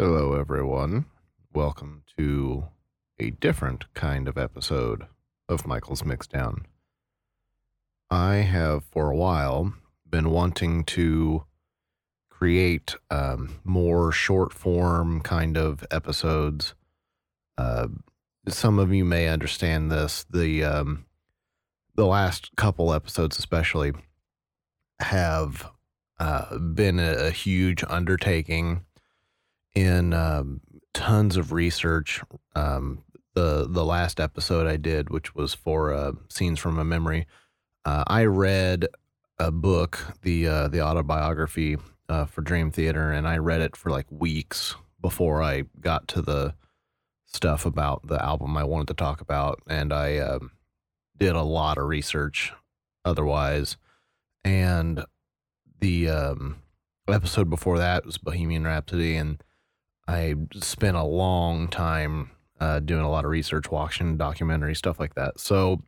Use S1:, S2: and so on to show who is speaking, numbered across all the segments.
S1: Hello, everyone. Welcome to a different kind of episode of Michael's Mixdown. I have, for a while, been wanting to create um, more short form kind of episodes. Uh, some of you may understand this. The um, the last couple episodes, especially, have uh, been a, a huge undertaking in um, tons of research. Um, the the last episode I did, which was for uh, scenes from a memory, uh, I read a book, the uh, the autobiography uh, for Dream Theater, and I read it for like weeks before I got to the stuff about the album I wanted to talk about, and I um, did a lot of research otherwise, and the um, episode before that was Bohemian Rhapsody, and I spent a long time uh, doing a lot of research, watching documentary stuff like that. So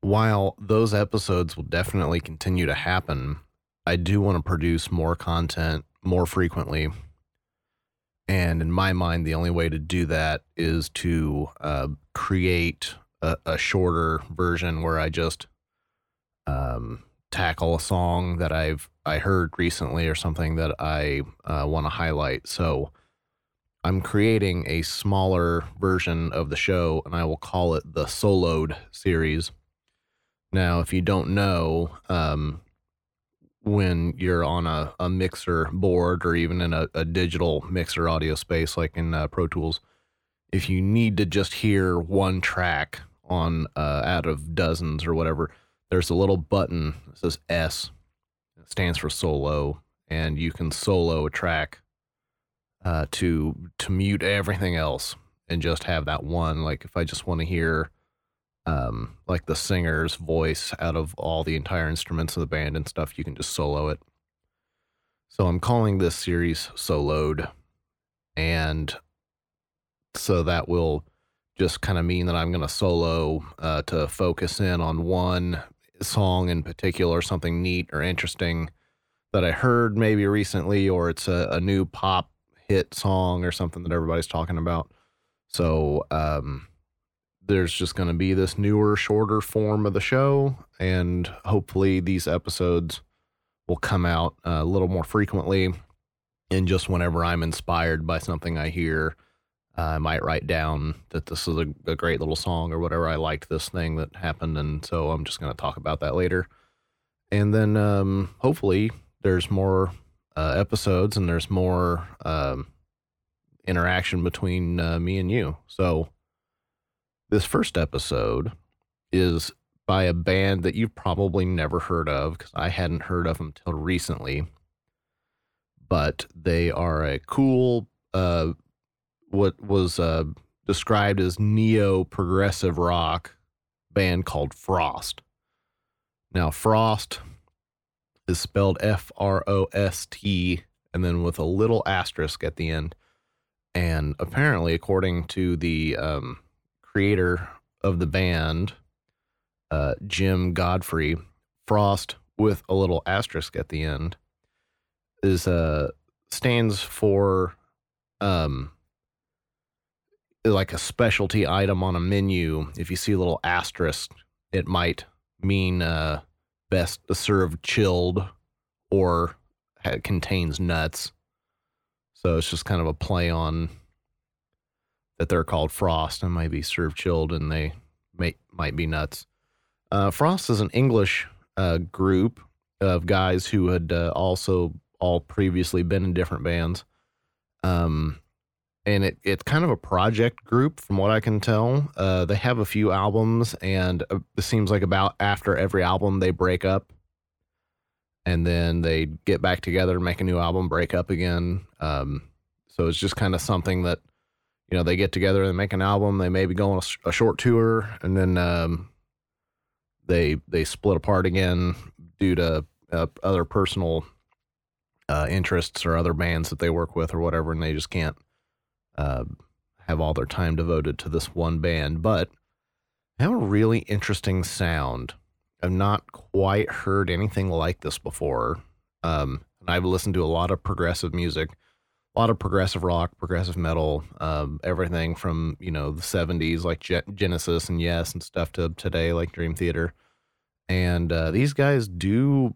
S1: while those episodes will definitely continue to happen, I do want to produce more content more frequently. And in my mind, the only way to do that is to uh, create a, a, shorter version where I just um, tackle a song that I've I heard recently or something that I uh, want to highlight. So I'm creating a smaller version of the show, and I will call it the Soloed series. Now, if you don't know, um, when you're on a, a mixer board or even in a, a digital mixer audio space like in uh, Pro Tools, if you need to just hear one track on uh, out of dozens or whatever, there's a little button that says S. It stands for solo, and you can solo a track uh, to to mute everything else and just have that one. Like if I just want to hear um, like the singer's voice out of all the entire instruments of the band and stuff, you can just solo it. So I'm calling this series Soloed, and so that will just kind of mean that I'm going to solo uh, to focus in on one song in particular, something neat or interesting that I heard maybe recently, or it's a, a new pop hit song or something that everybody's talking about. So um, there's just going to be this newer, shorter form of the show, and hopefully these episodes will come out a little more frequently. And just whenever I'm inspired by something I hear, I might write down that this is a, a, great little song or whatever. I liked this thing that happened, and so I'm just going to talk about that later. And then um, hopefully there's more uh, episodes and there's more um, interaction between uh, me and you. So this first episode is by a band that you've probably never heard of because I hadn't heard of them till recently. But they are a cool uh, what was uh, described as neo progressive rock band called Frost. Now, Frost is spelled F R O S T and then with a little asterisk at the end. And apparently, according to the um, creator of the band, uh, Jem Godfrey, Frost with a little asterisk at the end is uh stands for um like a specialty item on a menu, if you see a little asterisk, it might mean uh, best served chilled or it contains nuts. So it's just kind of a play on that they're called frost and might be served chilled and they may, might be nuts. Uh, frost is an English uh, group of guys who had uh, also all previously been in different bands. Um, and it, it's kind of a project group from what I can tell. Uh, they have a few albums, and uh, it seems like about after every album they break up, and then they get back together, make a new album, break up again. Um, so it's just kind of something that you know they get together and make an album. They maybe go on a, a short tour, and then um, they they split apart again due to uh, other personal uh, interests or other bands that they work with or whatever, and they just can't uh, have all their time devoted to this one band, but have a really interesting sound. I've not quite heard anything like this before. Um, and I've listened to a lot of progressive music, a lot of progressive rock, progressive metal, um, everything from you know the '70s like Genesis and Yes and stuff to today like Dream Theater, and uh, these guys do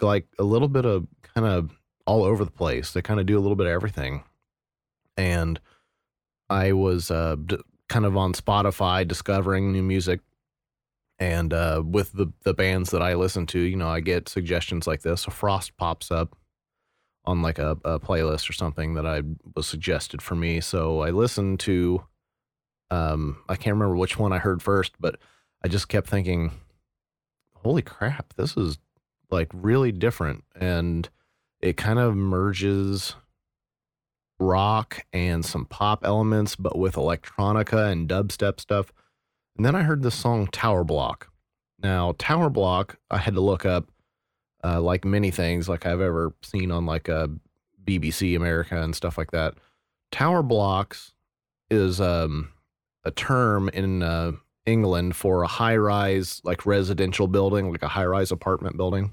S1: like a little bit of kind of all over the place. They kind of do a little bit of everything, and I was uh, d- kind of on Spotify discovering new music. And uh, with the the bands that I listen to, you know, I get suggestions like this. A Frost pops up, on like a, a playlist or something that I was suggested for me. So I listened to um I can't remember which one I heard first, but I just kept thinking, holy crap, this is like really different. And it kind of merges rock and some pop elements, but with electronica and dubstep stuff. And then I heard the song Tower Block. Now, Tower Block, I had to look up uh, like many things like I've ever seen on like a BBC America and stuff like that. Tower blocks is um, a term in uh, England for a high rise like residential building, like a high rise apartment building.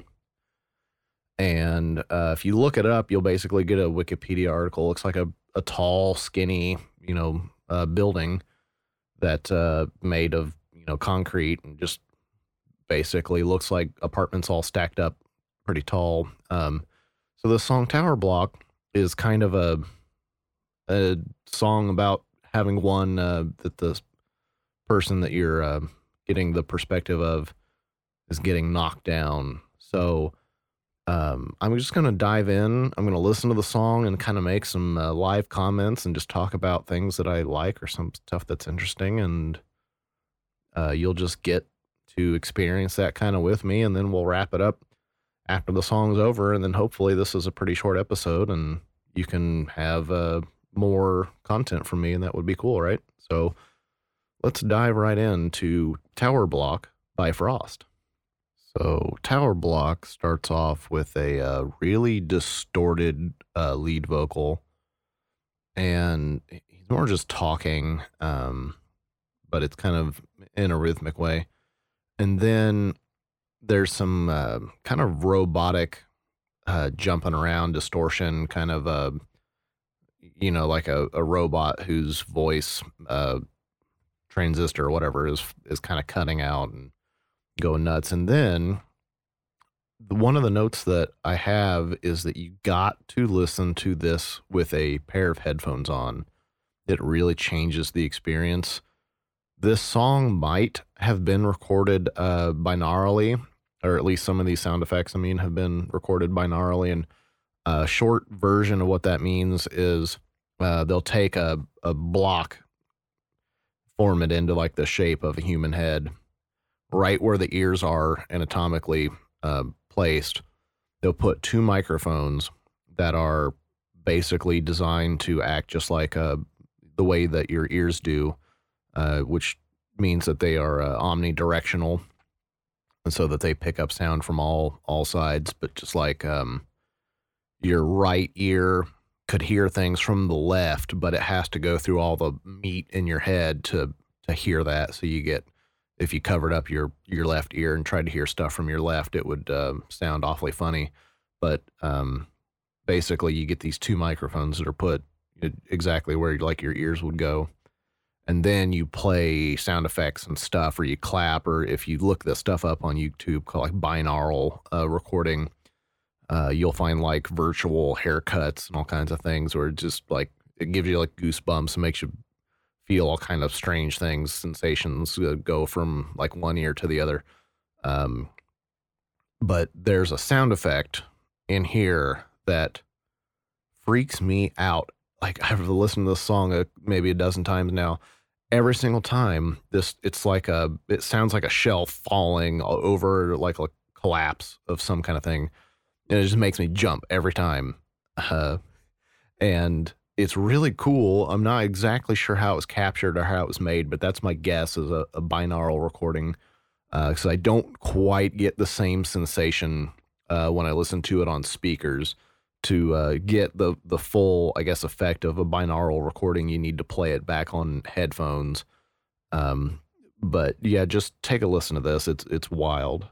S1: And uh, if you look it up, you'll basically get a Wikipedia article. It looks like a, a tall, skinny, you know, uh, building that uh, made of you know concrete and just basically looks like apartments all stacked up pretty tall. Um, so the song Tower Block is kind of a a song about having one uh, that the person that you're uh, getting the perspective of is getting knocked down. So um, I'm just going to dive in. I'm going to listen to the song and kind of make some uh, live comments and just talk about things that I like or some stuff that's interesting. And uh, you'll just get to experience that kind of with me. And then we'll wrap it up after the song's over, and then hopefully this is a pretty short episode, and you can have uh, more content from me, and that would be cool, right? So let's dive right into Tower Block by Frost. So Tower Block starts off with a uh, really distorted uh, lead vocal, and he's more just talking, um, but it's kind of in a rhythmic way. And then there's some uh, kind of robotic uh, jumping around distortion, kind of a uh, you know like a, a robot whose voice uh, transistor or whatever is is kind of cutting out and going nuts. And then one of the notes that I have is that you got to listen to this with a pair of headphones on. It really changes the experience. This song might have been recorded uh, binaurally or at least some of these sound effects, I mean, have been recorded binaurally. And a short version of what that means is uh, they'll take a, a block, form it into like the shape of a human head, right where the ears are anatomically uh, placed. They'll put two microphones that are basically designed to act just like uh, the way that your ears do, uh, which means that they are uh, omnidirectional and so that they pick up sound from all all sides. But just like um, your right ear could hear things from the left, but it has to go through all the meat in your head to to hear that. So you get if you covered up your your left ear and tried to hear stuff from your left, it would uh, sound awfully funny. But um, basically, you get these two microphones that are put exactly where like your ears would go and then you play sound effects and stuff, or you clap, or if you look the stuff up on YouTube called like binaural uh, recording, uh, you'll find like virtual haircuts and all kinds of things, where it just like it gives you like goosebumps and makes you feel all kind of strange things, sensations uh, go from like one ear to the other. Um, but there's a sound effect in here that freaks me out. Like I've listened to this song uh, maybe a dozen times now every single time this it's like a it sounds like a shelf falling over like a collapse of some kind of thing and it just makes me jump every time uh, and it's really cool i'm not exactly sure how it was captured or how it was made but that's my guess is a, a binaural recording because uh, i don't quite get the same sensation uh, when i listen to it on speakers to uh, get the the full, I guess, effect of a binaural recording, you need to play it back on headphones. Um, but yeah, just take a listen to this. It's it's wild.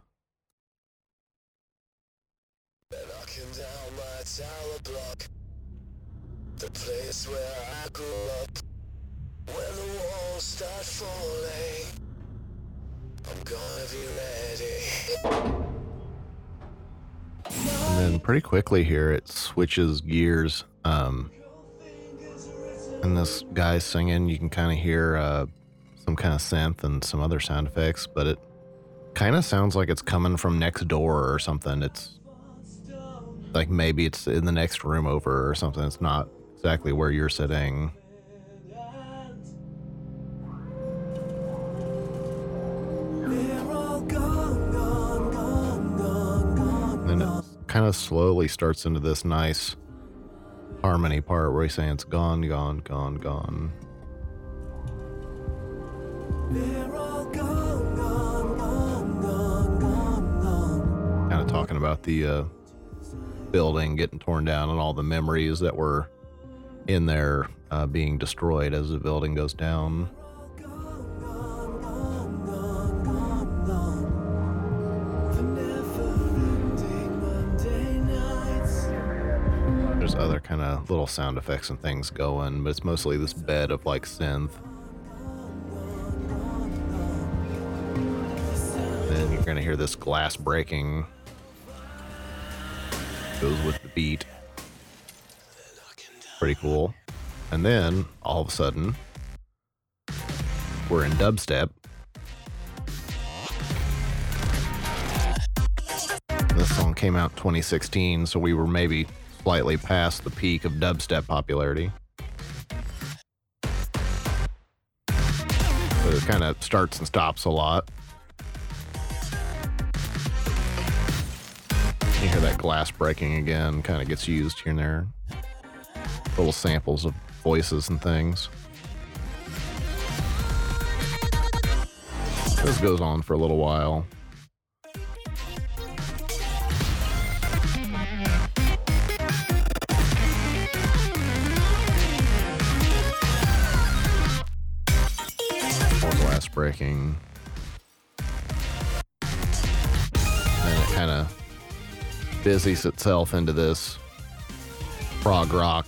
S2: The place where I grew up. When the walls start falling, I'm gonna be ready.
S1: And then pretty quickly here, it switches gears. Um, and this guy's singing. You can kind of hear uh, some kind of synth and some other sound effects, but it kind of sounds like it's coming from next door or something. It's like maybe it's in the next room over or something. It's not exactly where you're sitting. Then it kind of slowly starts into this nice harmony part where he's saying it's gone, gone, gone, gone. Kind of talking about the uh, building getting torn down and all the memories that were in there uh, being destroyed as the building goes down. There's other kind of little sound effects and things going, but it's mostly this bed of like synth. Then you're gonna hear this glass breaking. Goes with the beat. Pretty cool. And then all of a sudden, we're in dubstep. This song came out 2016, so we were maybe slightly past the peak of dubstep popularity. But it kind of starts and stops a lot. You hear that glass breaking again, kind of gets used here and there. Little samples of voices and things. This goes on for a little while. More glass breaking. Then it kind of busies itself into this prog rock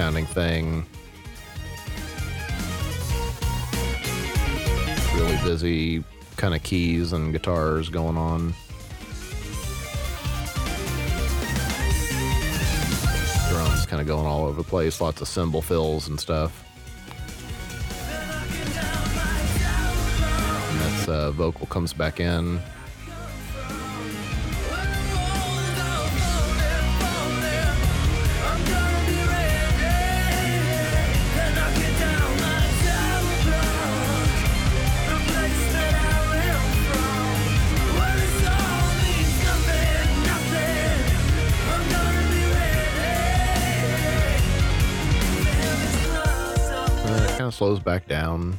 S1: sounding thing. Really busy kind of keys and guitars going on. Drums kind of going all over the place, lots of cymbal fills and stuff. And that's uh, vocal comes back in. Slows back down.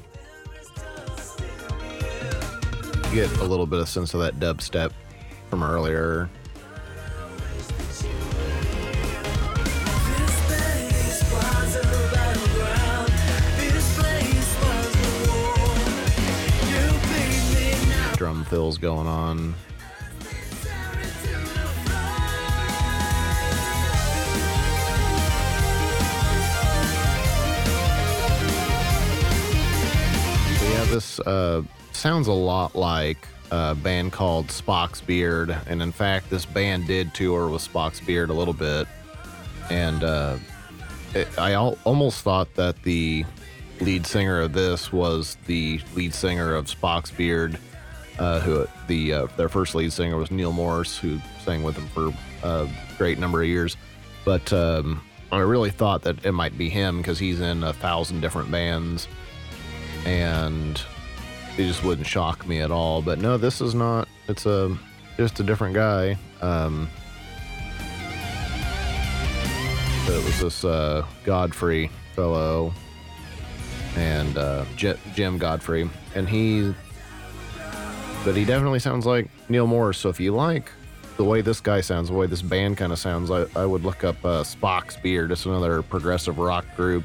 S1: You get a little bit of sense of that dubstep from earlier. Drum fills going on. This uh, sounds a lot like a band called Spock's Beard, and in fact, this band did tour with Spock's Beard a little bit, and uh, it, I al- almost thought that the lead singer of this was the lead singer of Spock's Beard, uh, who the uh, their first lead singer was Neal Morse, who sang with them for a great number of years, but um, I really thought that it might be him because he's in a thousand different bands and it just wouldn't shock me at all. But no, this is not. It's a just a different guy. Um, it was this uh, Godfrey fellow and uh, J- Jem Godfrey, and he. But he definitely sounds like Neal Morse. So if you like the way this guy sounds, the way this band kind of sounds, I, I would look up uh, Spock's Beard. It's another progressive rock group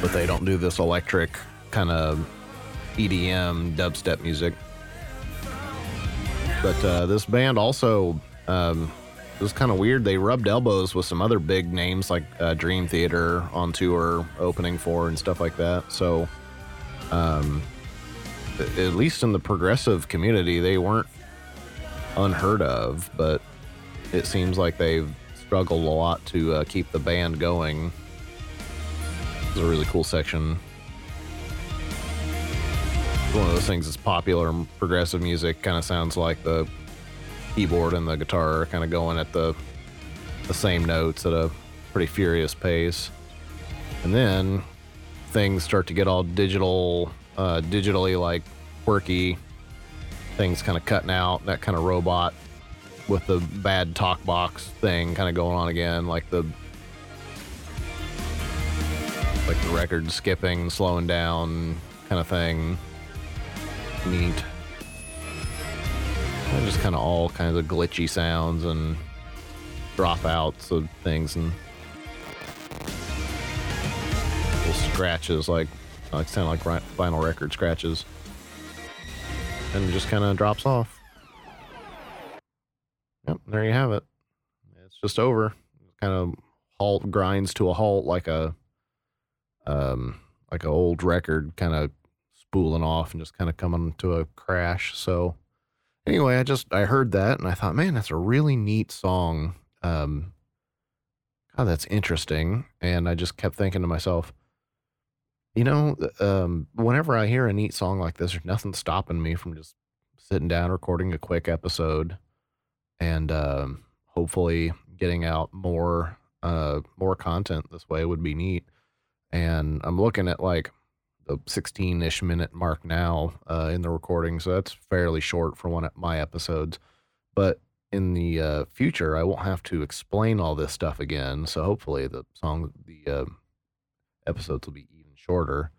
S1: but they don't do this electric kind of EDM dubstep music. But uh, this band also um, it was kind of weird. They rubbed elbows with some other big names like uh, Dream Theater on tour, opening for and stuff like that. So, um, at least in the progressive community, they weren't unheard of. But it seems like they've struggled a lot to uh, keep the band going. It's a really cool section. It's one of those things that's popular progressive music. Kind of sounds like the keyboard and the guitar are kind of going at the the same notes at a pretty furious pace. And then things start to get all digital, uh, digitally like quirky. Things kind of cutting out, that kind of robot with the bad talk box thing kind of going on again, like the record skipping, slowing down kind of thing. Neat. Just kind of all kinds of glitchy sounds and dropouts of things and little scratches, like like sound like vinyl record scratches, and just kind of drops off. Yep, there you have it. It's just over. Kind of halt grinds to a halt like a um like an old record kind of spooling off and just kind of coming to a crash. So anyway, I just I heard that and I thought, man, that's a really neat song. Um God, that's interesting. And I just kept thinking to myself, you know, um, whenever I hear a neat song like this, there's nothing stopping me from just sitting down, recording a quick episode, and um, hopefully getting out more uh, more content this way would be neat. And I'm looking at like the 16 ish minute mark now uh, in the recording, so that's fairly short for one of my episodes. But in the uh, future, I won't have to explain all this stuff again. So hopefully, the song, the uh, episodes will be even shorter.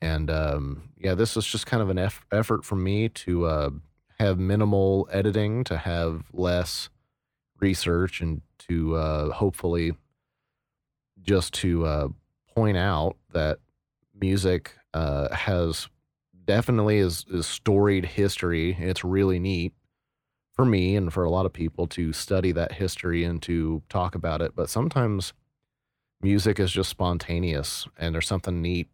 S1: And um, yeah, this is just kind of an eff- effort from me to uh, have minimal editing, to have less research, and to uh, hopefully just to uh, point out that music uh, has definitely is, is storied history. It's really neat for me and for a lot of people to study that history and to talk about it. But sometimes music is just spontaneous, and there's something neat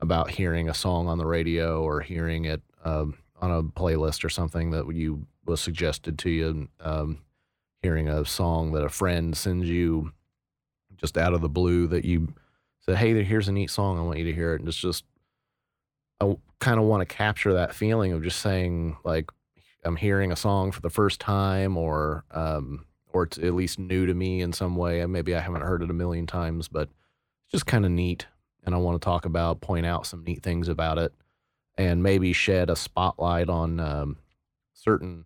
S1: about hearing a song on the radio or hearing it um, on a playlist or something that you was suggested to you. Um, hearing a song that a friend sends you just out of the blue that you said, "Hey, here's a neat song. I want you to hear it." And it's just, I kind of want to capture that feeling of just saying like, I'm hearing a song for the first time, or um, or it's at least new to me in some way. And maybe I haven't heard it a million times, but it's just kind of neat. And I want to talk about, point out some neat things about it, and maybe shed a spotlight on um, certain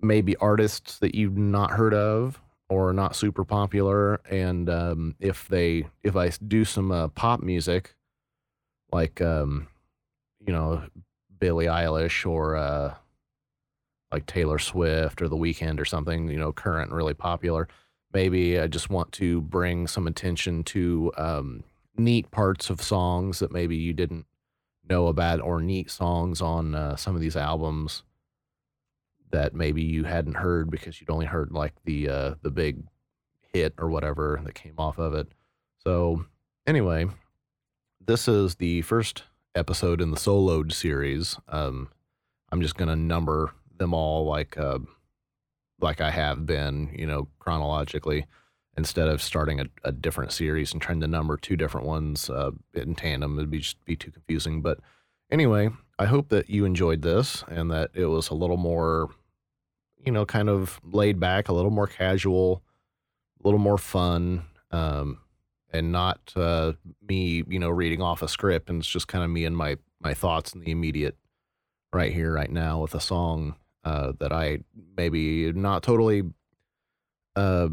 S1: maybe artists that you've not heard of or not super popular. And um, if they, if I do some uh, pop music, like um, you know, Billie Eilish or uh, like Taylor Swift or The Weeknd or something, you know, current and really popular. Maybe I just want to bring some attention to um, neat parts of songs that maybe you didn't know about, or neat songs on uh, some of these albums that maybe you hadn't heard because you'd only heard like the uh, the big hit or whatever that came off of it. So anyway, this is the first episode in the soloed series. Um, I'm just gonna number them all like uh, like I have been, you know, chronologically, instead of starting a, a different series and trying to number two different ones uh, in tandem. It'd be just be too confusing. But anyway, I hope that you enjoyed this and that it was a little more, you know, kind of laid back, a little more casual, a little more fun. Um, and not uh, me, you know, reading off a script, and it's just kind of me and my my thoughts in the immediate, right here, right now, with a song uh, that I maybe not totally uh,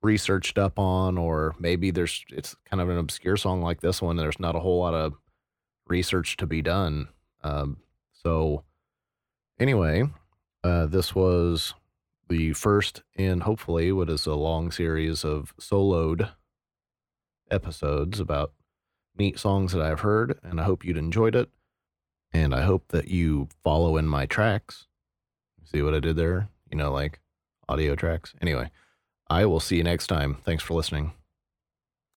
S1: researched up on, or maybe there's it's kind of an obscure song like this one. There's not a whole lot of research to be done. Um, so anyway, uh, this was the first in hopefully what is a long series of soloed episodes about neat songs that I've heard, and I hope you'd enjoyed it. And I hope that you follow in my tracks. See what I did there? You know, like audio tracks. Anyway, I will see you next time. Thanks for listening.